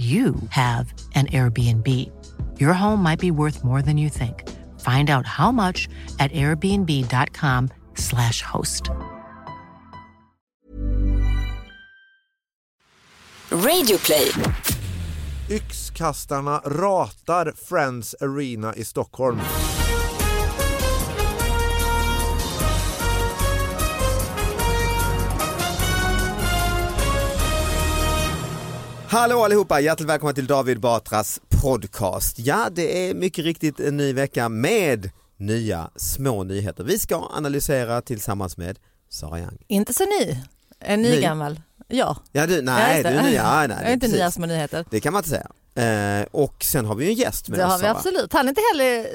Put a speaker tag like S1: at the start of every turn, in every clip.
S1: you have an Airbnb. Your home might be worth more than you think. Find out how much at airbnb.com/slash host.
S2: Radio Radioplay.
S3: Yxkastarna ratar Friends Arena i Stockholm.
S4: Hallå allihopa, hjärtligt välkomna till David Batras podcast. Ja, det är mycket riktigt en ny vecka med nya små nyheter. Vi ska analysera tillsammans med Sara Young.
S5: Inte så ny, en ny
S4: Ny?
S5: gammal. Ja,
S4: Ja, du,
S5: Ja,
S4: nej,
S5: just
S4: du
S5: det.
S4: är nya. Ja, nej,
S5: jag är inte
S4: precis.
S5: nya små nyheter.
S4: Det kan man inte säga. Eh, och sen har vi en gäst med
S5: Det
S4: oss
S5: har vi absolut. Han är inte heller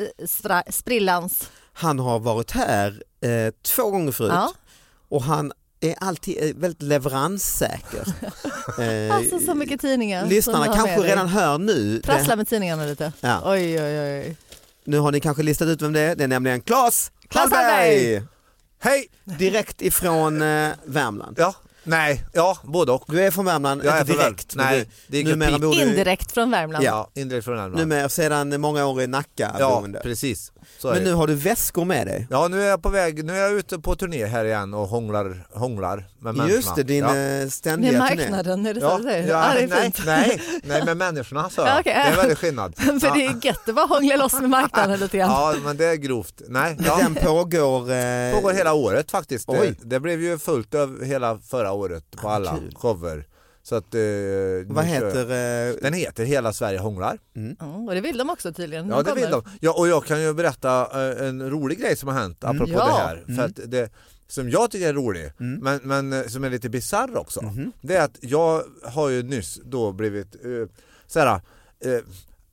S5: eh, sprillans.
S4: Han har varit här eh, två gånger förut
S5: Ja.
S4: och han är alltid eh, väldigt leveranssäker.
S5: Alltså så mycket tidningar.
S4: Lyssnarna kanske redan hör nu.
S5: Prassla
S4: Det,
S5: med tidningarna lite.
S4: Ja.
S5: Oj, oj, oj.
S4: nu har ni kanske listat ut vem det är. Det är nämligen Claes
S5: Claes
S4: Hallberg!
S5: Hallberg!
S3: Hej!
S4: Direkt ifrån eh, Värmland.
S3: Ja, nej, ja, både och.
S4: Du är från Värmland,
S3: Jag är
S4: inte
S3: från
S4: direkt.
S3: Värmland.
S4: men
S3: Nej,
S4: du,
S3: det är
S4: numera bor du
S5: Indirekt från Värmland.
S3: Ja, indirekt från Värmland.
S4: numera, sedan många år i Nacka
S3: Ja,
S4: boende.
S3: precis. Så
S4: Men nu har du väskor med dig.
S3: Ja, nu är jag på väg, nu är jag ute på turné här igen och hånglar, hånglar med människorna.
S4: Just det, din
S3: ja.
S4: eh, ständiga
S5: Med
S4: turné.
S5: marknaden, är det så
S3: Ja,
S5: du säger?
S3: ja,
S5: Ja, det är
S3: nej, nej, nej, med människorna så.
S5: Ja, okej.
S3: Det är väldigt skillnad.
S5: För det är gött att bara hångla loss med marknaden lite grann.
S3: Ja, men det är grovt. Nej, ja.
S4: Den pågår... Eh,
S3: Det pågår hela året faktiskt. Det,
S4: Oj.
S3: det blev ju fullt över hela förra året på alla
S4: kul.
S3: shower. Så att, eh,
S4: Vad heter... Eh,
S3: Den heter Hela Sverige hånglar.
S5: Mm, och det vill de också tydligen.
S3: Ja det vill de. Ja, och jag kan ju berätta eh, en rolig grej som har hänt apropå
S5: Ja.
S3: det här. För att det, som jag tycker är rolig, men, men eh, som är lite bisarr också. Det är att jag har ju nyss då blivit eh, såhär, eh,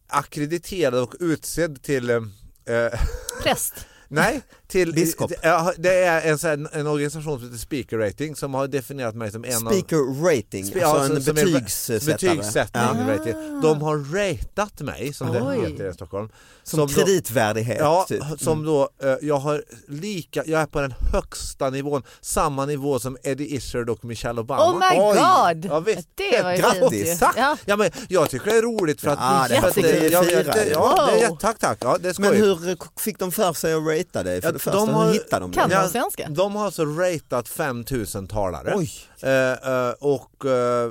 S3: akkrediterad och utsedd till eh, eh,
S5: Präst.
S3: Nej, till,
S4: Biskop.
S3: Ja, det är en, här- en organisation som heter Speaker Rating som har definierat mig som en av
S4: speaker rating,
S3: Spe-
S4: alltså en
S3: som
S4: betygssättare.
S3: betygssättning.
S4: Ja.
S3: rating. De har ratat mig, som det
S5: Oj.
S3: heter i Stockholm.
S4: Som,
S3: då-
S4: kreditvärdighet.
S3: Ja,
S4: typ.
S3: som då, eh, jag har lika, jag är på den högsta nivån, samma nivå som Eddie Izzard och Michelle Obama.
S5: Oh my
S4: Oj.
S5: god!
S3: Ja, visst.
S5: Det var ju
S4: Grattis.
S5: Ja.
S3: Ja, men jag tycker det är roligt för att...
S4: Ja, det
S3: för att, jag
S4: fira.
S3: vet det- Ja, det tack tack, ja, det är
S4: Men hur fick de för sig att ratea dig? För Det första,
S3: de har-
S4: hittade de
S5: Kan de svenska?
S3: De har alltså ratat 5000 talare. Eh, eh, och eh,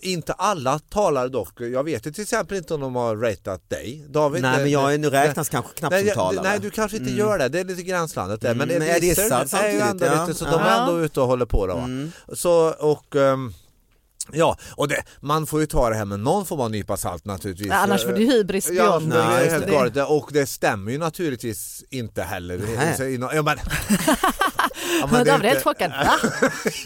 S3: inte alla talare dock. Jag vet ju till exempel inte om de har ratat dig David.
S4: Nej
S3: Det-
S4: men jag är, nu
S3: det-
S4: räknas kanske knappt
S3: Nej,
S4: som talare.
S3: nej du kanske inte
S4: Mm.
S3: gör det, det är lite gränslandet där. Men
S4: Mm, men
S3: är ju
S4: samtidigt,
S3: ändå lite så
S4: Ja.
S3: de är ändå ute och håller på då.
S4: Mm.
S3: Så och ehm, Ja, och det, man får ju ta det här med någon form av nypa salt naturligtvis.
S5: Ja, annars får du hybris
S3: Ja, det är
S4: Nej,
S3: helt
S5: det-
S3: galet. Och det stämmer ju naturligtvis inte heller.
S4: Nej.
S3: Ja, men, ja,
S5: Men
S3: det är
S5: David är helt chockad. Va?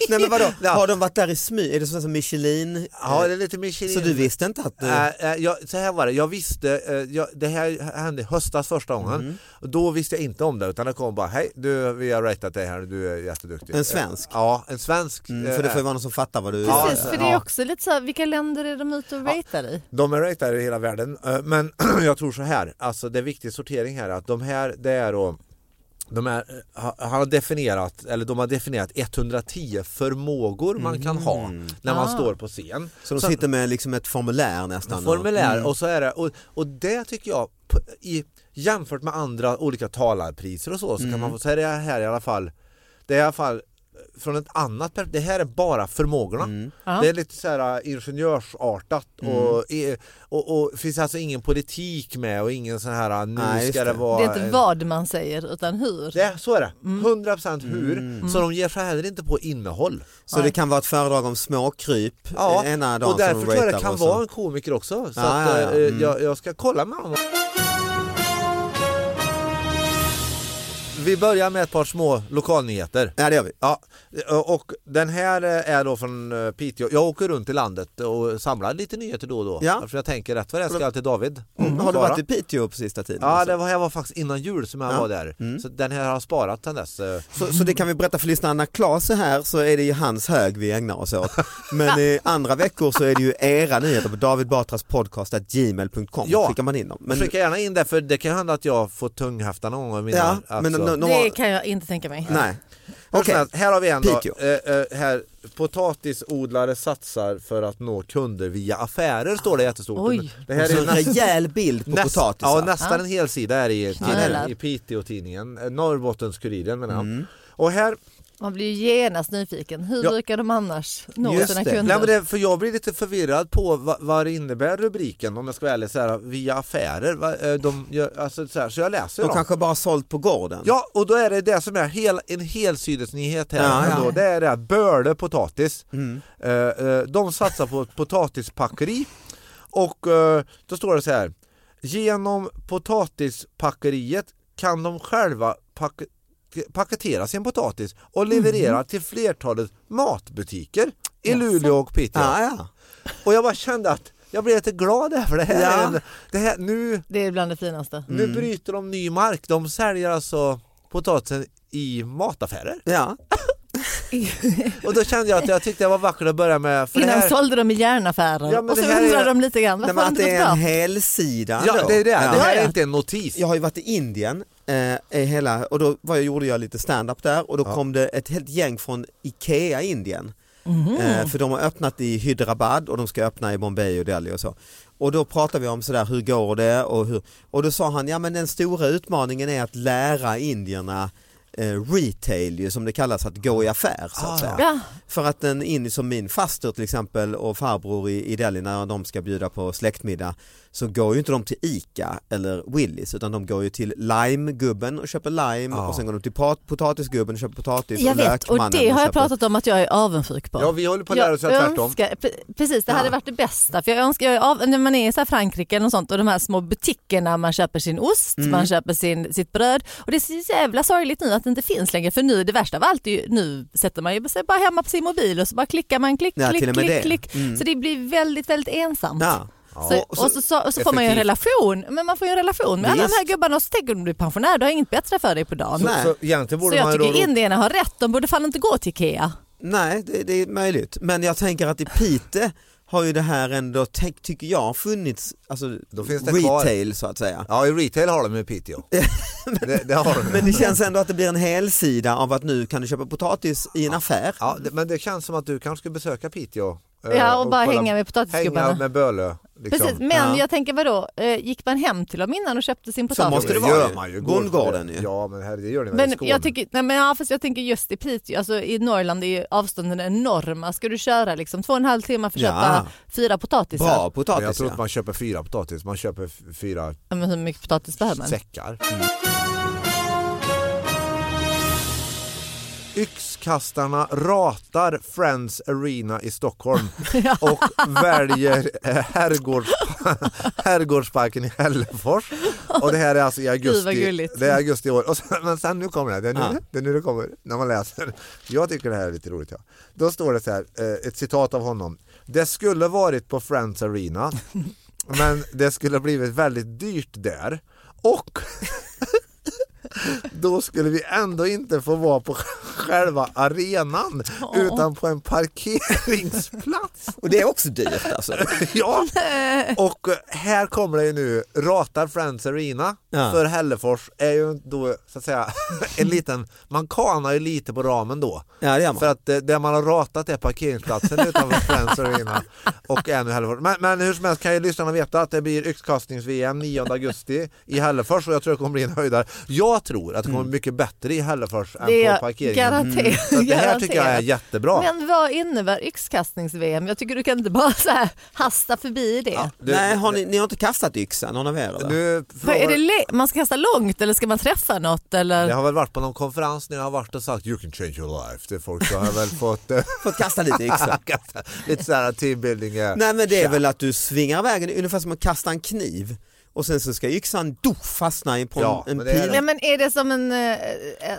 S4: Nej men vadå,
S3: Ja.
S4: har de varit där i smyg? Är det som Michelin?
S3: Ja, det är lite Michelin.
S4: Så du visste inte att du...
S3: Äh, äh, jag, så här var det, jag visste, äh, jag, det här hände höstas första gången.
S4: Mm.
S3: Och då visste jag inte om det utan det kom bara, hej du vi har ratat dig här, du är jätteduktig.
S4: En svensk?
S3: Ja, en svensk.
S4: Mm, för det får ju vara någon som fattar vad du
S3: Ja,
S5: Precis, för det är
S3: Ja.
S5: också lite så här, vilka länder är de ute och ratear i?
S3: De är ratade i hela världen, eh, men jag tror så här, alltså det är viktig sortering här att de här, det är då de är, eh, ha- han har definierat, eller de har definierat 110 förmågor man kan ha när man
S5: Ah.
S3: står på scen.
S4: Så de sitter med liksom ett formulär nästan?
S3: formulär
S4: Mm.
S3: och så är det, och, och det tycker jag på- i, jämfört med andra olika talarpriser och så, så kan man få säga det här i alla fall, det är i alla fall från ett annat per- det här är bara förmågorna.
S5: Ja.
S3: Det är lite så här äh, ingenjörsartat och, i- och, och finns alltså ingen politik med och ingen sån här äh, nu
S4: Nej,
S3: ska det,
S4: det.
S3: vara
S5: Det är inte
S3: en-
S5: vad man säger utan hur.
S3: det, så är det, 100% hur. Så de ger sig heller inte på innehåll.
S4: Så det kan vara ett föredrag om småkryp
S3: Ja,
S4: ena dagen
S3: och därför tror jag det kan
S4: och
S3: vara en komiker också. Så
S4: Ja,
S3: att,
S4: ja, ja.
S3: eh,
S4: Mm.
S3: jag, jag ska kolla med honom. Vi börjar med ett par små lokalnyheter.
S4: Ja det gör vi.
S3: Ja, och den här är då från eh, Piteå. Jag åker runt i landet och samlar lite nyheter då och då.
S4: Ja.
S3: För jag tänker rätt vad det ska jag till David.
S4: Mm. Har du varit i Piteå på sista tiden?
S3: Ja,
S4: alltså?
S3: det var, jag var faktiskt innan jul som jag
S4: Ja.
S3: var där. Så den här har jag sparat sedan dess. eh.
S4: Så, så det kan vi berätta för lyssnarna, när Claes är här så är det ju hans hög vi ägnar oss åt. Men i andra veckor så är det ju era nyheter på davidbatraspodcast.gmail.com
S3: Ja.
S4: skickar man in dem. Men,
S3: Skicka gärna in det för det kan hända att jag får tunghäfta någon gång. Mina,
S4: ja,
S3: alltså.
S4: No, no,
S5: Det kan jag inte tänka mig.
S4: Nej.
S3: Helst, här har vi en då. Eh, eh, här, potatisodlare satsar för att nå kunder via affärer står det jättestort.
S5: Oj.
S3: Det här är
S4: en
S3: näst,
S4: rejäl bild på
S3: näst,
S4: potatisar.
S3: ja, nästan en hel sida är i,
S5: Knölar.
S3: i Piteå-tidningen, Norrbottens-Kuriren menar jag.
S4: Mm.
S3: Och här,
S5: Man blir ju genast nyfiken. Hur
S3: Ja.
S5: brukar de annars nå
S4: Just
S5: sina
S4: det.
S5: kunder?
S3: nej, men det, för jag blir lite förvirrad på vad, vad det innebär rubriken om jag ska vara ärlig, så här, via affärer. Va, eh, de alltså, så, här, så jag läser
S4: De
S3: dem.
S4: kanske bara sålt på gården.
S3: Ja, och då är det det som är hel, en helsidesnyhet här.
S4: Ja, ja.
S3: Det är det här Böle potatis.
S4: Mm.
S3: Eh, eh, de satsar på ett potatispackeri och eh, då står det så här. Genom potatispackeriet kan de själva pack paketera sin potatis och leverera till flertalet matbutiker i Luleå och Piteå.
S4: Ja, ja.
S3: Och jag bara kände att jag blev lite glad för det här,
S4: Ja.
S3: en, det här nu,
S5: Det är bland det finaste.
S3: nu bryter de ny mark. De säljer alltså potatisen i mataffärer.
S4: ja.
S3: Och då kände jag att jag tyckte det var vackert att börja med. För
S5: Innan
S3: här,
S5: sålde de i järnaffärer
S3: Ja,
S5: och så undrar
S3: är-
S5: de lite grann,
S4: Nej, att
S5: det
S4: är en helsida
S3: ja, det är det.
S4: Ja.
S3: Det här är inte en notis.
S4: Jag har ju varit i Indien eh, i hela, och då var jag, gjorde jag lite stand-up där och då
S3: Ja.
S4: kom det ett helt gäng från Ikea Indien.
S5: Mhm.
S4: Eh, för de har öppnat i Hyderabad och de ska öppna i Bombay och Delhi och så. Och då pratade vi om sådär, hur går det och hur, och då sa han, ja men den stora utmaningen är att lära indierna eh, retail ju, som det kallas, att gå i affär så att
S3: Ah,
S4: säga.
S5: Ja,
S4: För att en in som min faster till exempel och farbror i, i Delhi när de ska bjuda på släktmiddag så går ju inte de till ICA eller Willys utan de går ju till Lime-gubben och köper lime
S3: Ja.
S4: och sen går de till pot- potatisgubben och köper potatis
S5: jag
S4: och
S5: vet och
S4: lökmannen
S5: det har jag
S4: köper...
S5: pratat om att jag är avundsjuk på.
S3: Ja, vi håller på att lära oss att tvärtom.
S5: precis, det hade
S4: Ja.
S5: varit det bästa. För jag önskar, jag är av, när man är i så här Frankrike eller något sånt och de här små butikerna man köper sin ost,
S4: Mm.
S5: man köper sin, sitt bröd och det är så jävla sorgligt nu att det inte finns längre för nu det värsta av allt är ju, nu sätter man ju sig bara hemma på sin mobil och så bara klickar man klick,
S4: Ja,
S5: klick, klick,
S4: det.
S5: klick.
S4: Mm.
S5: Så det blir väldigt, väldigt ensamt.
S4: Ja.
S5: Så,
S4: Och så-
S5: och så, så, och så får man ju en relation, men man får ju en relation med alla de här
S4: Visst.
S5: gubbarna och så tänker du, du är pensionär, du har inget bättre för dig på dagen.
S3: Så, så egentligen
S5: Så
S3: borde
S5: jag
S3: man ju
S5: tycker
S3: då...
S5: indierna har rätt, de borde fan inte gå till Ikea.
S4: Nej, det, det är möjligt. Men jag tänker att i Pite har ju det här ändå, tycker jag, funnits alltså,
S3: Då finns det kvar.
S4: retail så att säga.
S3: Ja, i retail har de i Piteå. det, det har de.
S4: Men det känns ändå att det blir en helsida av att nu kan du köpa potatis i en affär.
S3: Ja, det, men det känns som att du kanske ska besöka Piteå. Eh,
S5: Ja, och bara
S3: kolla-
S5: hänga med potatisgubbarna.
S3: Hänga med Bölö. Liksom.
S5: Precis, men
S4: Ja.
S5: jag tänker vadå, eh, gick man hem till dem innan och köpte sin potatis?
S4: måste det
S3: Ja,
S4: vara
S3: man ju.
S4: Bondgården ju.
S3: Ja, men här, det gör ni väl i
S5: Men
S3: Skåne?
S5: jag, tycker, nej, men ja, fast jag tänker just i Piteå, alltså i Norrland är ju avstånden enorma. Ska du köra liksom två och en halv timme för att
S4: Ja.
S5: köpa fyra potatisar?
S4: Bra
S3: Men
S4: potatis
S3: jag tror
S4: ja.
S3: att man köper fyra potatis, man köper fyra
S5: Ja, men hur mycket potatis behöver man?
S3: säckar. Yxkastarna ratar Friends Arena i Stockholm och väljer eh, herrgårds, herrgårdsparken i Hällefors. Och det här är alltså i augusti, det är augusti i år. Och sen, men sen nu kommer det, det är nu,
S4: Ja.
S3: det är nu det kommer, när man läser. Jag tycker det här är lite roligt. Ja. Då står det så här, eh, ett citat av honom. Det skulle varit på Friends Arena, men det skulle blivit väldigt dyrt där. Och då skulle vi ändå inte få vara på själva arenan utan på en parkeringsplats.
S4: Och det är också dyrt alltså.
S3: Ja, och här kommer det ju nu, ratar Friends Arena
S4: Ja.
S3: för Hällefors är ju då så att säga en liten, man kanar ju lite på ramen då.
S4: Ja det gör man.
S3: För att det, det man har ratat är parkeringsplatsen utanför Friends Arena och en i Hällefors. Men, men hur som helst kan ju lyssnarna veta att det blir yxkastnings-VM 9 augusti i Hällefors och jag tror det kommer bli en höjdare. Jag tror att det kommer bli mycket bättre i Hällefors än
S5: Det
S3: på
S5: är
S3: parkeringen. Så att det här tycker jag är jättebra.
S5: Men vad innebär yxkastnings-VM? Jag tycker du kan inte bara så här hasta förbi det.
S3: Ja, det-
S4: Nej, har ni, ni har inte kastat yxan någon av er eller?
S3: nu
S5: För är
S3: frågar-
S5: det le- man ska kasta långt eller ska man träffa något? Eller?
S3: Jag har väl varit på någon konferens när jag har varit och sagt you can change your life till folk så har jag väl fått eh,
S4: Fått kasta lite yxa?
S3: lite sådär teambuilding. eh,
S4: Nej men det är väl att du svingar vägen ungefär som att kasta en kniv och sen så ska yxan do, fastna på
S3: Ja,
S4: en, en
S3: det är-
S4: pil.
S5: Nej, men är det som en, eh,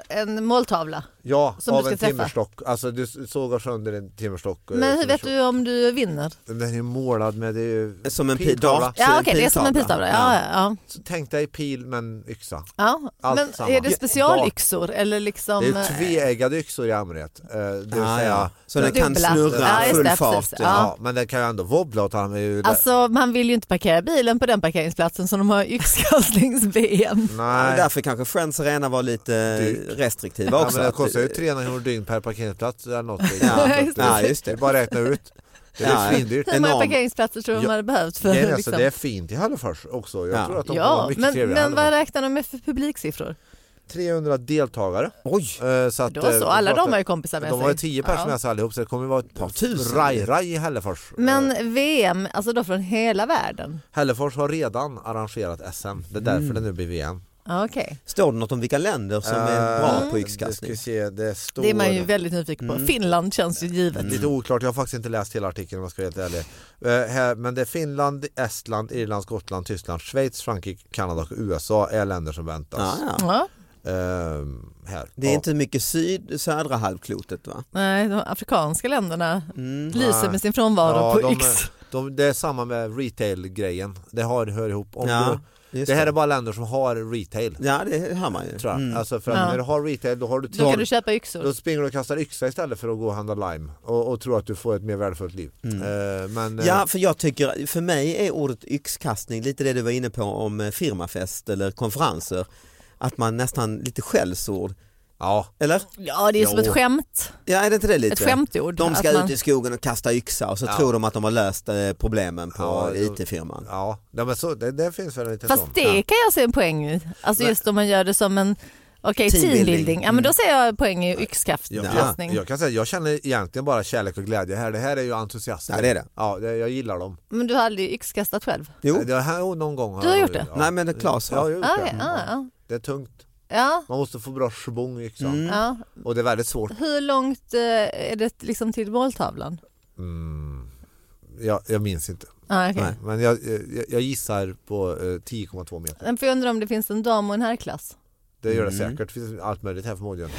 S5: en måltavla?
S3: Ja,
S5: som du
S3: av
S5: ska
S3: en
S5: träffa.
S3: timmerstock. Alltså du sågar sönder en timmerstock. eh,
S5: Men hur
S3: som
S5: vet du om du vinner?
S3: Den är målad med det är
S4: Som en pil,
S3: piltavla.
S5: Ja okej, det är som en
S4: piltavla.
S5: Ja, ja.
S3: Så Tänk dig pil men yxa.
S5: ja.
S3: Allt
S5: Men
S3: samma.
S5: är det
S3: Ja,
S5: specialyxor eller liksom?
S3: Det är
S5: eh,
S3: tveeggade yxor i allmänhet. eh, Det vill
S4: Ah,
S3: säga,
S4: ja. Så den kan
S5: Dubbla.
S4: snurra
S5: Ja,
S4: full
S5: det,
S4: fart. Ja.
S5: Ja.
S3: ja, men den kan ju ändå wobbla med ju
S5: Alltså man vill ju inte parkera bilen på den parkeringsplatsen så de har yxkastnings-VM.
S4: Ja,
S3: Nej.
S4: därför kanske Friends Arena var lite
S3: Dyrt.
S4: restriktiva
S3: Ja,
S4: också. Att-
S3: kostar ju 300 kronor dygn per parkeringsplats eller något.
S4: Ja, ja, just
S3: Det är
S4: det.
S3: bara att räkna ut. Det är
S4: Ja,
S3: svindyrt.
S5: Hur många parkeringsplatser tror du de hade behövt för
S3: är alltså,
S5: liksom?
S3: det är fint i Hällefors också. Jag
S4: Ja.
S3: tror att de
S5: Ja,
S3: mycket
S5: men,
S3: trevliga.
S5: men vad räknar de med för publiksiffror?
S3: 300 deltagare.
S4: Oj,
S3: Eh, Så att,
S5: Då
S3: eh,
S5: så, alla
S3: pratar-
S5: de har ju kompisar med
S3: De
S5: sig.
S3: har ju 10 personer
S5: Ja.
S3: med sig allihop så det kommer ju vara ett
S4: Par tusen.
S3: raj-raj i Hällefors. Eh,
S5: Men VM, alltså då från hela världen?
S3: Hällefors har redan arrangerat SM, det är därför
S4: Mm.
S3: det nu blir VM.
S5: Okej,
S4: står det något om vilka länder som är bra
S3: Eh,
S4: på
S3: det
S4: yxkastning?
S3: ska se, det står...
S5: det är man ju väldigt nyfiken på.
S4: Mm.
S5: Finland känns ju givet.
S3: Lite oklart, jag har faktiskt inte läst hela artikeln om jag ska vara helt ärlig. Eh, men det är Finland, Estland, Irland, Skottland, Tyskland, Schweiz, Frankrike, Kanada och USA är länder som väntas.
S4: Ja, ja.
S5: Ja.
S3: Här.
S4: Det är
S3: Ja.
S4: inte mycket syd, södra halvklotet va?
S5: Nej, de afrikanska länderna
S4: Mm.
S5: lyser
S3: Nej.
S5: med sin frånvaro
S3: Ja,
S5: på
S3: de,
S5: yx.
S3: de, det är samma med retail-grejen, det har, hör ihop. Om
S4: Ja,
S3: du,
S4: just
S3: det här är bara länder som har retail.
S4: Ja det hör man ju.
S3: Tror jag.
S4: Mm.
S3: Alltså för att
S5: Ja.
S3: när du har retail då har du
S5: Då kan du köpa yxor.
S3: Då springer du och kastar yxa istället för att gå och handla lime och, och tro att du får ett mer värdefullt liv.
S4: Mm.
S3: Eh, men, eh,
S4: Ja, för jag tycker, för mig är ordet yxkastning lite det du var inne på om eh, firmafest eller konferenser. Att man nästan lite skällsord,
S3: ja,
S4: eller?
S5: Ja, det är som
S3: Jo.
S5: ett skämt.
S4: Ja, är det inte det lite?
S5: Ett skämtord.
S4: De ska
S5: man-
S4: ut i skogen och kasta yxa och så
S3: Ja.
S4: tror de att de har löst eh, problemen på
S3: Ja.
S4: IT-firman.
S3: ja, ja men så, det, det finns väl lite
S5: Fast
S3: sånt.
S5: det
S3: ja.
S5: kan jag se en poäng i. Alltså
S3: Men-
S5: just om man gör det som en Okej,
S4: Teambuilding.
S5: teambuilding. Ja men då ser jag poäng i yxkastning.
S3: jag, jag kan säga jag känner egentligen bara kärlek och glädje här. Det här är ju entusiaster.
S4: Ja, det är det.
S3: Ja, det, jag gillar dem.
S5: Men du har aldrig yxkastat själv?
S4: Jo,
S3: Det här, någon gång
S5: Du har
S3: jag-
S5: gjort det?
S3: Ja.
S4: Nej, men det är Claes har.
S3: Ja, jag har gjort
S5: Ah,
S3: det.
S5: ja, ah, ja.
S3: Det är tungt.
S5: Ja,
S3: Man måste få bra schwung i yxan.
S4: Mm.
S5: ja.
S3: Och det är väldigt svårt.
S5: Hur långt eh, är det liksom till måltavlan?
S3: Mm. Jag, jag minns inte.
S5: Ah, okay.
S4: Nej.
S3: Men jag, jag, jag gissar på eh, 10,2 meter.
S5: Men får jag undra om det finns en dam och en herrklass?
S3: Det gör det
S4: Mm.
S3: säkert. Det finns allt möjligt här förmodligen.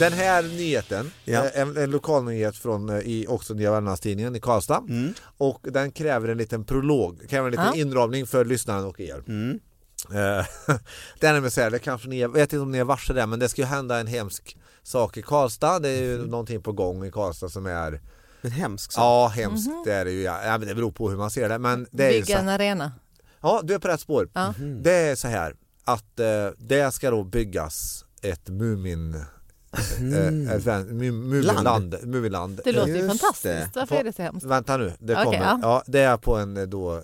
S3: Den här nyheten,
S4: Ja.
S3: eh, en, en lokal nyhet från eh, i, också Nya Värmlandstidningen i Karlstad
S4: Mm.
S3: och den kräver en liten prolog, kräver en liten
S5: Ja.
S3: inramning för lyssnaren och er.
S4: Mm.
S3: Eh, det är så här, det kanske ni, jag vet inte om ni är varse det men det ska ju hända en hemsk sak i Karlstad, det är ju
S4: Mm.
S3: någonting på gång i Karlstad som är
S4: Men hemskt så.
S3: Ja, hemskt det är det ju. Ja, men det beror på hur man ser det. Men det är
S5: Bygga en arena?
S3: Ja, du är på rätt spår.
S5: Ja.
S3: Det är så här att eh, det ska då byggas ett Mumin eh, vän- mu- Muminland. Muminland.
S5: Det låter ju fantastiskt.
S4: det.
S5: Varför är det så hemskt?
S3: Vänta nu, det kommer.
S5: ja.
S3: Ja. det är på en eh, då, eh,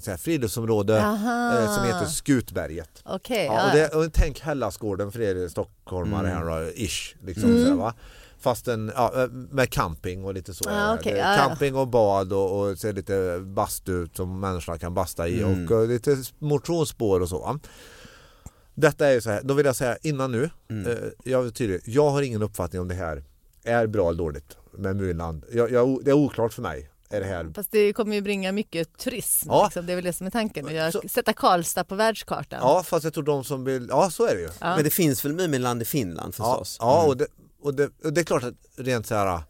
S3: så här friluftsområde
S5: Aha.
S3: eh, som heter Skutberget.
S5: Okej,
S3: Ja, och det, och tänk Hellasgården för er stockholmare här då, ish. Liksom,
S5: Mm.
S3: så här, va? Fast en, ja, eh, med camping och lite så.
S5: Ah, ja.
S3: camping och bad och, och så lite bastu som människorna kan basta i
S4: Mm.
S3: och, och lite motionsspår och så. Detta är ju så här, då vill jag säga innan nu,
S4: Mm.
S3: eh, jag är tydlig, jag har ingen uppfattning om det här är bra eller dåligt med Muminland. Jag, jag, det är oklart för mig. Är det här
S5: Fast det kommer ju bringa mycket turism.
S3: Ja.
S5: Liksom. Det är väl det som är tanken. Att göra,
S3: Så-
S5: sätta Karlstad på världskartan.
S3: Ja fast jag tror de som vill, ja så är det ju.
S5: Ja.
S4: Men det finns väl Muminland i Finland
S3: Ja,
S4: förstås?
S3: ja
S4: Mm.
S3: och, det, och, det, och det är klart att rent så här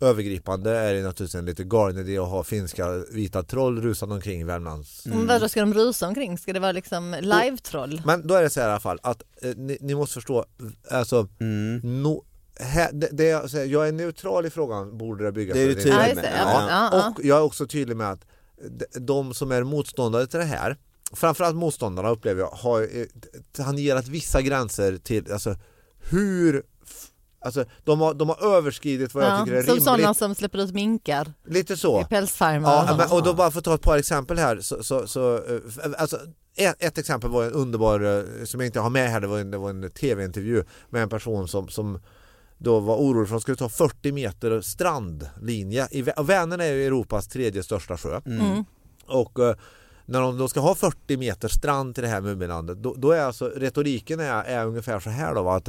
S3: övergripande är det naturligtvis en lite galen idé att ha finska vita troll rusande omkring i Värmlands
S5: Mm. Vadå ska de rusa omkring? Ska det vara liksom live-troll?
S3: Men då är det så här i alla fall att eh, ni, ni måste förstå, alltså,
S4: Mm.
S3: no, här, det, det jag, säger, jag är neutral i frågan, borde det byggas
S4: Det är du tydlig
S5: det.
S4: med.
S5: Ja,
S4: Ja.
S3: Och jag är också tydlig med att de- som är motståndare till det här, framförallt motståndarna upplever jag, har eh, tangerat vissa gränser till alltså, hur Alltså, de, har, de har överskridit vad jag
S5: Ja,
S3: tycker är
S5: som
S3: rimligt.
S5: sådana som släpper ut minkar
S3: Lite så.
S5: i pälsfarmar.
S3: Ja, men, och då bara för att ta ett par exempel här. Så, så, så, eh, alltså, ett, ett exempel var en underbar, eh, som jag inte har med här, det var en, det var en tv-intervju med en person som, som då var orolig för att de skulle ta 40 meter strandlinje. I, och Vänern är ju Europas tredje största sjö.
S5: Mm.
S3: Och eh, när de då ska ha 40 meter strand till det här Muminlandet, då, då är alltså retoriken är, är ungefär så här då va, att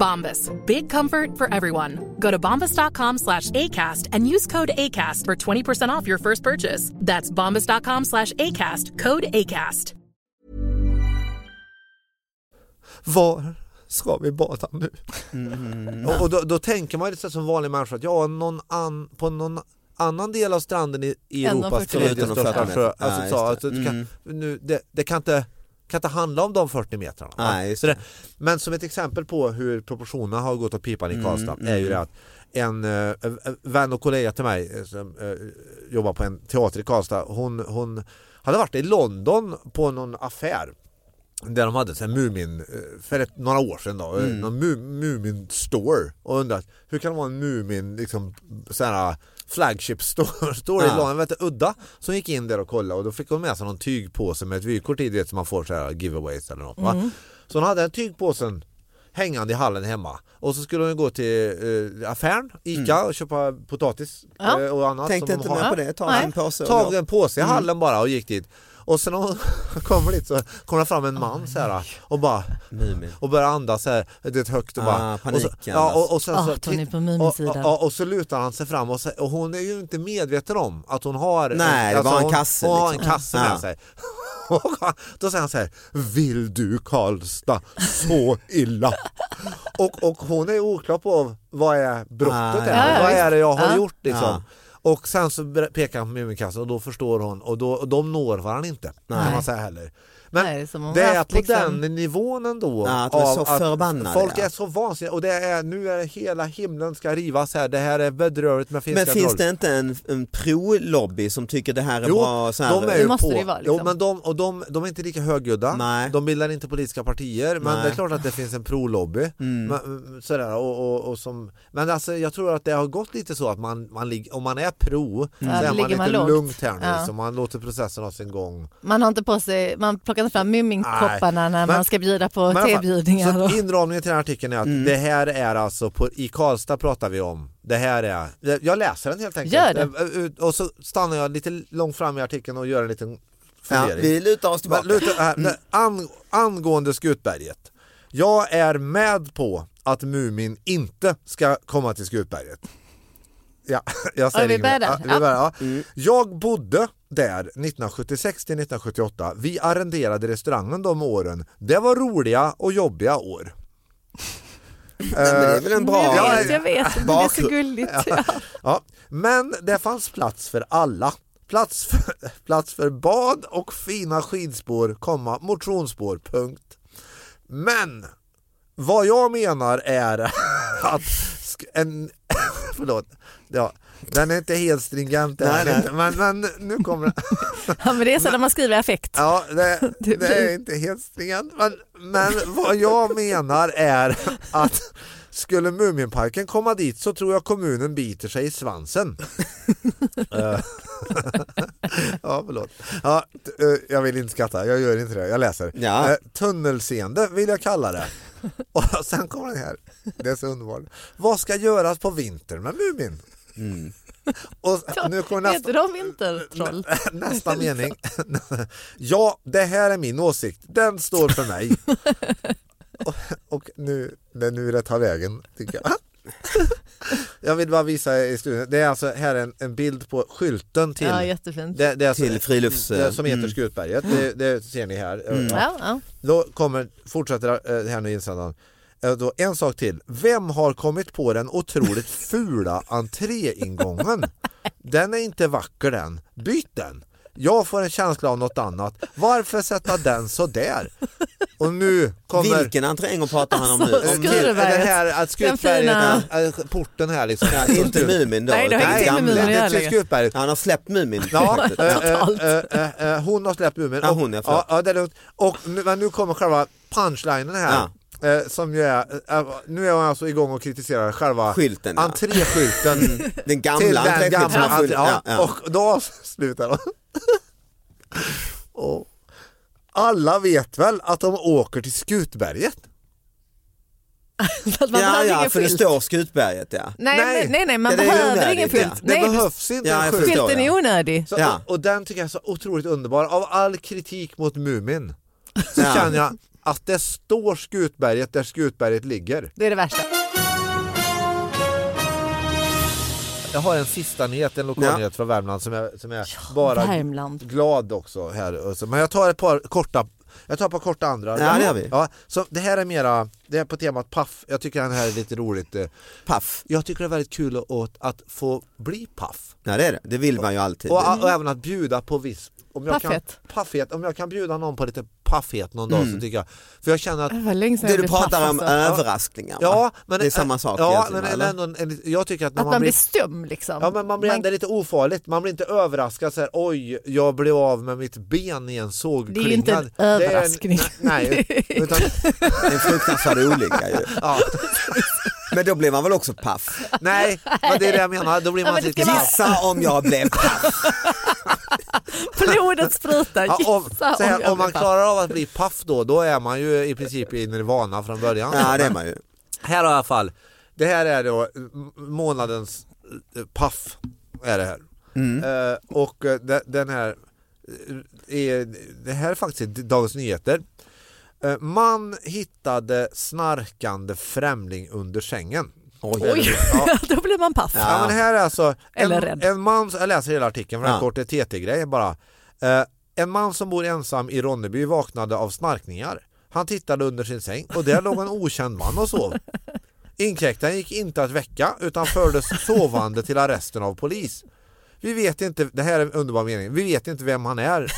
S6: Bombas. Big comfort for everyone. Go to bombas.com slash ACAST and use code ACAST for 20% off your first purchase. That's bombas.com slash ACAST. Code ACAST.
S3: var ska vi bada nu?
S4: Mm.
S3: Och, och då, då tänker man lite som vanlig människa att ja, någon an, på någon annan del av stranden i, i Europas
S5: 40
S3: tredje största sjö. Alltså, alltså, det, kan,
S4: Mm.
S3: nu, det, det kan inte kan inte handla om de 40 metrarna.
S4: Nej,
S3: det,
S4: det.
S3: men som ett exempel på hur proportionerna har gått åt pipan i
S4: Mm,
S3: Karlstad
S4: mm.
S3: är ju det att en eh, vän och kollega till mig eh, som eh, jobbar på en teater i Karlstad, hon, hon hade varit i London på någon affär där de hade här Mumin, för ett, några år sedan då, mm. någon mu, Mumin store och undrat hur kan det vara en Mumin liksom så här flagship store,
S4: Ja.
S3: du, udda som gick in där och kollade och då fick hon med sig någon tygpåse med ett vykort i det som man får så här giveaways eller något va? Så hon hade en tygpåsen hängande i hallen hemma och så skulle hon gå till eh, affären, Ica och köpa potatis
S5: Ja.
S3: eh, och annat
S4: Tänkte inte mer på det, ta en påse
S3: Tog en påse i hallen bara och gick dit. Och sen när hon kommer dit så kommer det fram en man så här och bara
S4: Mumin.
S3: och börjar andas så här, det är högt och bara
S4: Ah, panik
S3: och så, ja, och, och sen så
S5: på
S3: och, och, och, och så lutar han sig fram och, så, och hon är ju inte medveten om att hon har
S4: Nej, det var en
S3: hon,
S4: kasse,
S3: hon har en
S4: liksom.
S3: kasse med
S4: Ja.
S3: sig. Då säger han så här, vill du Karlstad så illa? och, och hon är oklar på vad är brottet
S4: Ah,
S3: är,
S5: ja,
S3: vad är det jag har gjort liksom. Och sen så pekar han på Muminkassen och då förstår hon och, då, och de når varandra inte kan
S4: Nej.
S3: man säga heller. Men
S5: Nej, hon
S3: det är på
S5: liksom-
S3: den nivån ändå.
S4: Ja, att är så förbannade,
S3: Folk är så vansinniga och det är, nu är hela himlen ska rivas här. Det här är bedrövligt med finska
S4: Men finns det inte en, en pro-lobby som tycker det här är
S3: Jo,
S4: bra? Så här,
S3: de är
S5: Det måste
S3: på.
S5: det vara, liksom.
S3: jo, men de, och de, de är inte lika högljudda,
S4: Nej.
S3: de bildar inte politiska partier men
S4: Nej.
S3: det är klart att det finns en pro-lobby.
S4: Mm.
S3: Men, sådär, och, och, och som, men alltså, jag tror att det har gått lite så att man, man om man är pro så
S5: Ja,
S3: är man lite
S5: man
S3: lugnt här nu
S5: Ja.
S3: så man låter processen ha sin gång.
S5: Man har inte på sig, man plockar inte fram Muminkopparna när
S3: Men-
S5: man ska bjuda på
S3: Men
S5: tebjudningar.
S3: Så
S5: Och...
S3: inramningen till den här artikeln är att
S4: Mm.
S3: det här är alltså, på, i Karlstad pratar vi om, det här är, jag läser den helt enkelt.
S5: Gör det.
S3: Eh, eh, Och så stannar jag lite långt fram i artikeln och gör en liten
S4: ja,
S3: fundering.
S4: vi lutar oss tillbaka.
S3: Men, luta, här, det- ang, angående Skutberget. Jag är med på att Mumin inte ska komma till Skutberget. Ja, jag säger
S5: vi
S3: inget mer.
S5: börjar där.
S3: Ja, vi börjar, ja.
S4: Mm.
S3: Jag bodde där 1976 till 1978. Vi arrenderade restaurangen de åren. Det var roliga och jobbiga år.
S4: Nej, men det är väl en bra...
S5: jag
S3: Ja,
S5: vet, jag vet. Det är så gulligt.
S3: Ja, men det fanns plats för alla. Plats för, plats för bad och fina skidspår, komma, motionsspår, punkt. Men vad jag menar är att en, förlåt. Ja, den är inte helt stringent
S4: Nej,
S3: nej, men, men nu kommer den.
S5: Ja, men det är så när man skriver affekt.
S3: Ja, det,
S5: Det
S3: är inte helt stringent. Men, men vad jag menar är att skulle Muminparken komma dit så tror jag kommunen biter sig i svansen. Eh, ja, förlåt. Ja, eh, jag vill inte skratta, jag gör inte det, jag läser.
S4: Ja.
S3: Eh, Tunnelseende vill jag kalla det. Och sen kommer den här, det är så underbart. Vad ska göras på vintern med Mumin?
S4: Mm.
S3: Och nu kommer nästa,
S5: Heter de vintertroll?
S3: Nästa mening. Ja, det här är min åsikt. Den står för mig. Och, och nu, det är nu det tar vägen, tycker jag. Jag vill bara visa i studion. Det är alltså här är en, en bild på skylten till,
S5: Ja, jättefint.
S3: det, det är alltså,
S4: Till frilufts-
S3: det, som heter
S4: mm.
S3: Skutberget. Det, det ser ni här. Ja.
S5: Ja, ja.
S3: Då kommer, fortsätter eh, det här nu insändaren. Eh, Då, en sak till. Vem har kommit på den otroligt fula entréingången? Den är inte vacker den. Byt den. Jag får en känsla av något annat. Varför sätta den så där? Och nu kommer...
S4: Vilken entréingång pratar han om
S5: Alltså,
S4: nu?
S3: Eh,
S5: Skruberget.
S3: Det här att
S5: Den
S3: Skutberget,
S5: fina-
S3: äh, porten här liksom.
S4: ja, inte Mumin då?
S5: Nej, det har ingenting med
S4: gamla.
S5: Mumin att
S3: det,
S5: göra.
S4: Han har släppt Mumin.
S3: Ja, eh, eh, eh, eh, eh, hon har släppt Mumin.
S4: Ja,
S3: Och-
S4: hon, ja, förlåt.
S3: ja, ja, det är lugnt. Och nu, men nu kommer själva punchlinen här. Eh, som ju är, eh, nu är hon alltså igång och kritiserar själva
S4: Skylten, ja.
S3: entréskylten.
S4: Den
S3: till
S4: gamla
S3: den
S4: entréskylten som
S3: gamla entré- ja,
S4: ja, ja.
S3: Och då avslutar hon. och alla vet väl att de åker till Skutberget?
S4: Ja, ja, för det
S5: skylt.
S4: står Skutberget ja.
S5: Nej,
S3: Nej.
S5: nej, nej, man
S4: Ja, det
S5: behöver
S4: onödigt,
S5: ingen
S4: ja.
S5: skylt.
S3: Det
S5: Nej,
S3: behövs inte
S4: Ja,
S3: en skylt.
S5: skylten är onödig.
S3: Så,
S4: Ja.
S3: Och den tycker jag är så otroligt underbar. Av all kritik mot Mumin så
S4: Ja.
S3: känner jag att det står Skutberget där Skutberget ligger.
S5: Det är det värsta.
S3: Jag har en sista nyhet, en lokal
S4: Ja.
S3: nyhet från Värmland som är, som är bara
S5: Värmland.
S3: glad också här. Och så- Men jag tar ett par korta jag tar ett par korta andra.
S4: Ja, det gör vi.
S3: Ja, så det här är mera, det är på temat paff. Jag tycker den här är lite roligt. eh.
S4: Paff.
S3: Jag tycker det är väldigt kul att, att få bli paff.
S4: Ja det är det, det vill man ju alltid.
S3: Och, och även att bjuda på viss om jag
S5: Paffhet.
S3: Kan, paffhet. Om jag kan bjuda någon på lite paffhet någon dag
S4: Mm.
S3: så tycker jag, för jag känner att
S5: Det
S4: Det du
S5: paff,
S4: pratar om
S5: alltså.
S4: överraskningar va?
S3: Ja, men
S4: Det är samma sak
S3: Ja, men
S4: eller?
S3: ändå, en, en, jag tycker att när
S5: Att
S3: man,
S5: man
S3: blir
S5: stum liksom.
S3: Ja men man blir ändå lite ofarligt, man blir inte överraskad så här, oj jag blev av med mitt ben i en sågklinga.
S5: Det är ju inte en
S3: Det är
S5: överraskning.
S3: nej, utan,
S4: Det är en fruktansvärd olycka ju.
S3: ja,
S4: Men då blir man väl också paff?
S3: nej, men det är det jag menar, då blir
S5: Ja,
S3: man
S5: men det
S3: lite.
S4: Gissa om jag blev paff?
S5: Blodet sprutar,
S3: Ja, om, så här,
S5: om
S3: man klarar av att bli paff då, då är man ju i princip i nirvana från början.
S4: Ja det är man ju.
S3: Här i alla fall, det här är då månadens eh, paff. Är det här.
S4: Mm.
S3: Eh, och eh, de- den här, är, det här är faktiskt Dagens Nyheter. Eh, man hittade snarkande främling under sängen.
S4: Oj.
S5: Oj,
S3: Ja.
S5: då blir man paff.
S3: Ja. men här är alltså
S5: Eller
S3: en,
S5: rädd.
S3: en man, jag läser hela artikeln för det är en
S4: Ja.
S3: kort TT-grej bara. Eh, en man som bor ensam i Ronneby vaknade av snarkningar. Han tittade under sin säng och där låg en okänd man och sov. Inkräktaren gick inte att väcka utan fördes sovande till arresten av polis. Vi vet inte, det här är en underbar mening, vi vet inte vem han är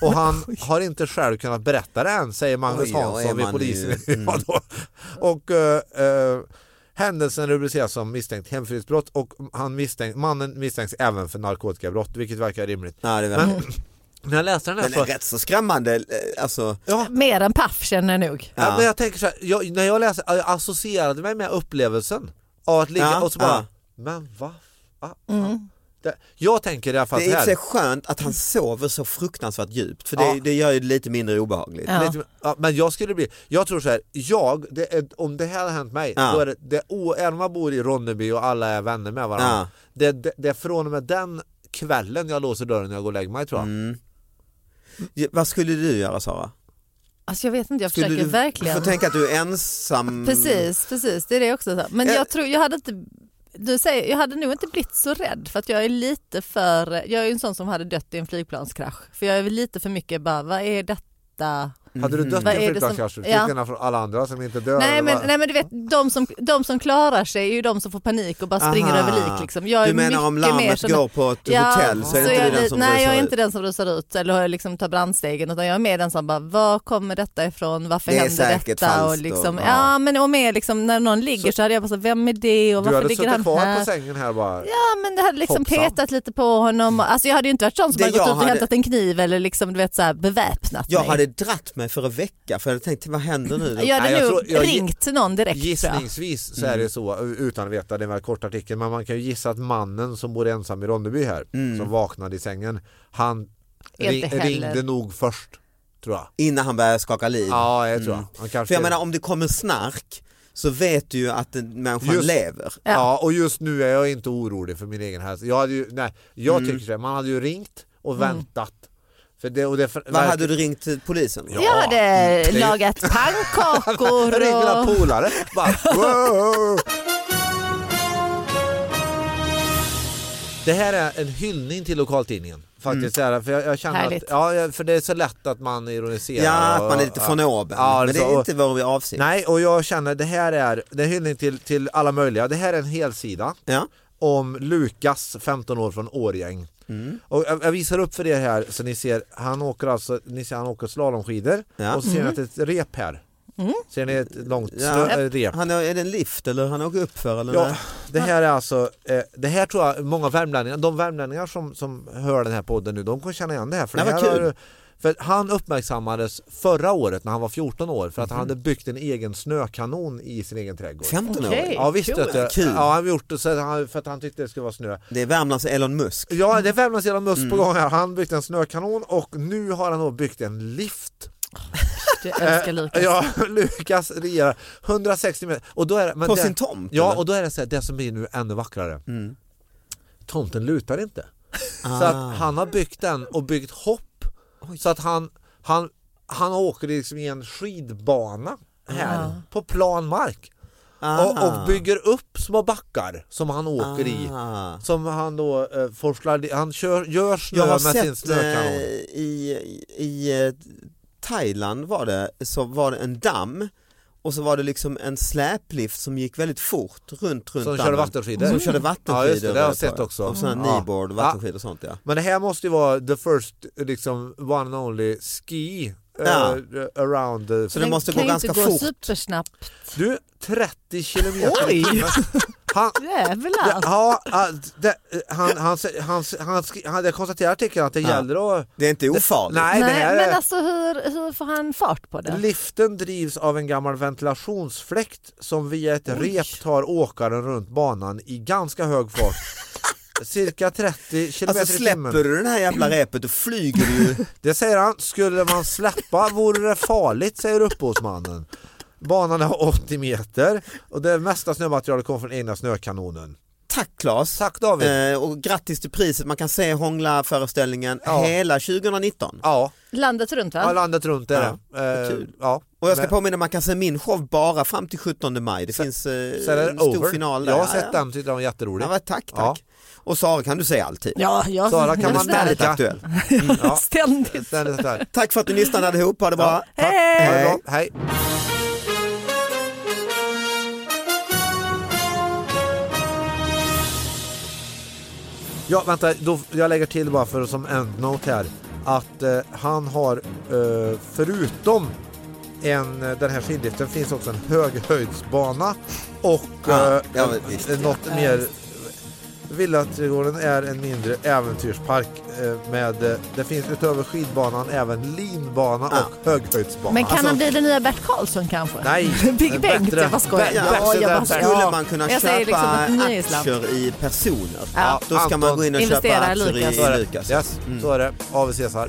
S3: och han har inte själv kunnat berätta det än säger Magnus
S4: Oj, är
S3: Hansson vid polisen.
S4: mm.
S3: Och eh, eh, Händelsen rubriceras som misstänkt hemfridsbrott och han misstänk, mannen misstänks även för narkotikabrott vilket verkar rimligt.
S4: Ja, det är
S3: Men när jag läste den här
S4: Den är
S3: så...
S4: rätt så skrämmande. eh, Alltså,
S3: Ja,
S5: Mer än paff känner jag nog.
S3: ja.
S4: Ja.
S3: men jag tänker så här, jag, när jag läste, jag associerade mig med upplevelsen av att ligga
S4: Ja,
S3: och så bara,
S4: ja.
S3: men vad? Ah,
S5: Mm.
S3: Det, jag tänker i alla fall
S4: det är
S3: så här.
S4: skönt att han sover så fruktansvärt djupt för det,
S3: Ja.
S4: det gör ju det lite mindre obehagligt.
S5: Ja.
S3: Lite, ja, men jag skulle bli, jag tror så här, jag, det är, om det här hade hänt mig,
S4: Ja.
S3: då är det, det o, även om man bor i Ronneby och alla är vänner med varandra,
S4: Ja.
S3: det, det, det är från och med den kvällen jag låser dörren när jag går och lägger mig tror jag.
S4: Mm. Vad skulle du göra Sara?
S5: Alltså jag vet inte, jag
S4: Skulle
S5: försöker
S4: du,
S5: verkligen.
S4: Du får tänka att du är ensam.
S5: Precis, precis, det är det också. Så. Men
S4: Ja.
S5: jag tror, jag hade inte du säger, jag hade nog inte blivit så rädd för att jag är lite för, jag är ju en sån som hade dött i en flygplanskrasch. För jag är väl lite för mycket bara, vad är detta?
S3: Hade du dött
S5: Vad
S3: i
S5: är
S3: en
S5: det som-
S3: flygplanskrasch? Till
S5: ja.
S3: skillnad från alla andra som inte dör.
S5: Nej men, nej men du vet, de som, de som klarar sig är ju de som får panik och bara springer
S4: Aha.
S5: över lik. Liksom. Jag är
S4: Du menar om larmet
S5: sån-
S4: går på ett hotell så är det inte
S5: jag
S4: du den som
S5: Nej jag är inte den som rusar ut eller liksom tar brandstegen utan jag är mer den som bara, var kommer detta ifrån, varför
S4: Det
S5: händer detta?
S4: falskt
S5: och liksom,
S4: och-
S5: ja.
S4: ja.
S5: men och mer liksom, när någon ligger så, hade jag bara så, vem är det och
S3: du
S5: varför
S3: hade
S5: ligger
S3: suttit
S5: han
S3: kvar
S5: här?
S3: på sängen här bara.
S5: Ja men det hade liksom petat lite på honom. Alltså jag hade ju inte varit sån som hade gått
S4: jag
S5: ut och
S4: hade-
S5: hämtat en kniv eller liksom du vet så här beväpnat
S4: Jag
S5: mig.
S4: hade dratt mig för att väcka för jag hade tänkt vad händer nu?
S5: jag hade
S3: Nej, jag
S5: nog
S3: tror- jag-
S5: ringt någon direkt tror jag.
S3: Gissningsvis så är det så, utan att veta, det är en kort artikel, men man kan ju gissa att mannen som bor ensam i Ronneby här, som vaknade i sängen, han ring, ringde nog först, tror jag.
S4: Innan han börjar skaka liv?
S3: Ja, jag tror jag. Han kanske...
S4: För jag menar om det kommer snark så vet du ju att en människa
S3: Just-
S4: lever.
S3: Ja. och just nu är jag inte orolig för min egen hälsa. Jag, hade ju, nej, jag
S4: Mm.
S3: tycker så här, man hade ju ringt och väntat. För det, och det, för,
S4: Vad hade du ringt till polisen?
S3: Ja.
S5: Jag hade
S3: det-
S5: lagat pannkakor
S3: Jag ringde mina
S5: och...
S3: polare. Bara, wow. Det här är en hyllning till lokaltidningen. Faktiskt, är det, för jag, jag känner
S5: Härligt.
S3: att, ja, för det är så lätt att man ironiserar.
S4: Ja, att man är
S3: och-
S4: lite från oben.
S3: Ja,
S4: men det
S3: så-
S4: är inte vår avsikt.
S3: Nej, och jag känner det här är, det är en hyllning till, till alla möjliga. Det här är en helsida
S4: Ja.
S3: om Lukas, 15 år från Årgäng.
S4: Mm.
S3: Och jag, jag visar upp för er här så ni ser, han åker alltså, ni ser han åker slalomskidor
S4: Ja.
S3: och så ser ni att det är ett rep här. Ser ni ett långt
S4: Ja.
S3: rep?
S4: Han, är är det en lift eller han åker upp för eller?
S3: Ja,
S4: nej?
S3: det här är alltså, eh, det här tror jag många värmlänningar, de värmlänningar som, som hör den här podden nu, de kommer känna igen det här. För,
S4: Ja,
S3: det här har- för han uppmärksammades förra året när han var 14 år för att han hade byggt en egen snökanon i sin egen trädgård.
S4: 15 år?
S5: Okej.
S3: Ja visst
S5: Kul.
S3: vet du. Ja, han har gjort det för att han tyckte det skulle vara snö.
S4: Det är Värmlands Elon Musk.
S3: Ja det är Värmlands Elon Musk
S4: Mm.
S3: på gång här. Han byggt en snökanon och nu har han då byggt en lift.
S5: Jag älskar Lukas.
S3: Ja, Lukas regerar 160 meter. Och då är det, men
S4: På
S3: det,
S4: sin tomt?
S3: Ja,
S4: eller?
S3: och då är det så här, det som blir nu ännu vackrare.
S4: Mm.
S3: Tomten lutar inte.
S4: Ah.
S3: Så att han har byggt den och byggt hopp. Så att han, han, han åker liksom i en skidbana här på plan mark.
S4: Ah.
S3: Och, och bygger upp små backar som han åker i.
S4: Ah.
S3: Som han då eh, forslar, han kör, gör snö med sin
S4: sett
S3: snökanon.
S4: eh, i, i eh, Thailand var det, så var det en damm och så var det liksom en släplift som gick väldigt fort runt, runt
S3: Som körde vattenskidor.
S4: Som körde vattenskidor.
S3: Ja, just det, det har jag sett också.
S4: Och sådana.
S3: Ja.
S4: kneeboard, vattenskidor och sånt ja.
S3: Men det här måste ju vara the first liksom one and only ski
S4: Ja.
S3: around the...
S4: Så det måste
S5: kan
S4: gå ganska
S5: inte gå
S4: fort.
S5: supersnabbt.
S3: Du, 30 kilometer i
S5: Oj!
S3: timmen. Han,
S5: Jävlar.
S3: ja, det, han, han, han, han, skri- han, jag konstaterar i artikeln att det
S4: Ja.
S3: gäller att...
S4: Det är inte ofarligt.
S3: Nej, det
S5: Nej,
S3: här
S5: men
S3: är...
S5: alltså hur, hur får han fart på det?
S3: Liften drivs av en gammal ventilationsfläkt som via ett rep tar åkaren runt banan i ganska hög fart. Cirka 30 kilometer
S4: Alltså
S3: i
S4: släpper du den här jävla repet då flyger du ju.
S3: Det säger han, skulle man släppa vore det farligt säger upphovsmannen. Banan är 80 meter och det mesta snömaterialet kommer från egna snökanonen.
S4: Tack Claes.
S3: Tack David.
S4: Eh, och grattis till priset, man kan se Hångla-föreställningen
S3: Ja.
S4: hela 2019.
S3: Ja,
S5: Landet runt
S3: ja
S5: va?
S3: landet runt är
S4: Ja,
S3: det. Eh,
S4: kul.
S3: Ja.
S4: Och jag ska
S3: Men-
S4: påminna, man kan se min show bara fram till 17 maj. Det finns eh,
S3: Sen är det
S4: en stor
S3: over.
S4: final där.
S3: Jag har
S4: Ja,
S3: sett
S4: ja.
S3: den, tyckte den var jätterolig.
S4: Ja, men tack, tack.
S3: Ja.
S4: Och Sara kan du se alltid.
S5: Ja, jag
S3: Sara kan man
S4: ständigt aktuell.
S3: Ja.
S5: Ständigt.
S3: Ständigt där.
S4: Tack för att ni lyssnade allihop, ha det bra.
S3: Ja, tack.
S5: Hej!
S3: Ha det bra. Hej. Ja, vänta, då, jag lägger till bara för som endnote här att eh, han har eh, förutom en, eh, den här skidliften finns också en höghöjdsbana och
S4: Ja,
S3: eh,
S4: ja, men visst.
S3: eh, något mer Villaträdgården är en mindre äventyrspark eh, med, eh, det finns utöver skidbanan även linbana
S4: Ja.
S3: och höghöjdsbana.
S5: Men kan
S4: Alltså-
S5: han bli den nya Bert Karlsson kanske?
S3: Nej,
S5: Big Bengt,
S3: bättre.
S5: jag bara skojar.
S4: Ja,
S3: bättre
S5: jag bara skojar.
S4: Skulle man kunna
S5: Jag säger
S4: köpa
S5: liksom
S4: aktier i personer,
S5: Ja.
S4: då ska man
S3: Anton,
S4: gå in och
S5: investera
S4: köpa
S5: i
S4: aktier
S5: Lukas.
S4: I. Lukas.
S3: Yes,
S4: Mm.
S3: så är det. AV Cesar.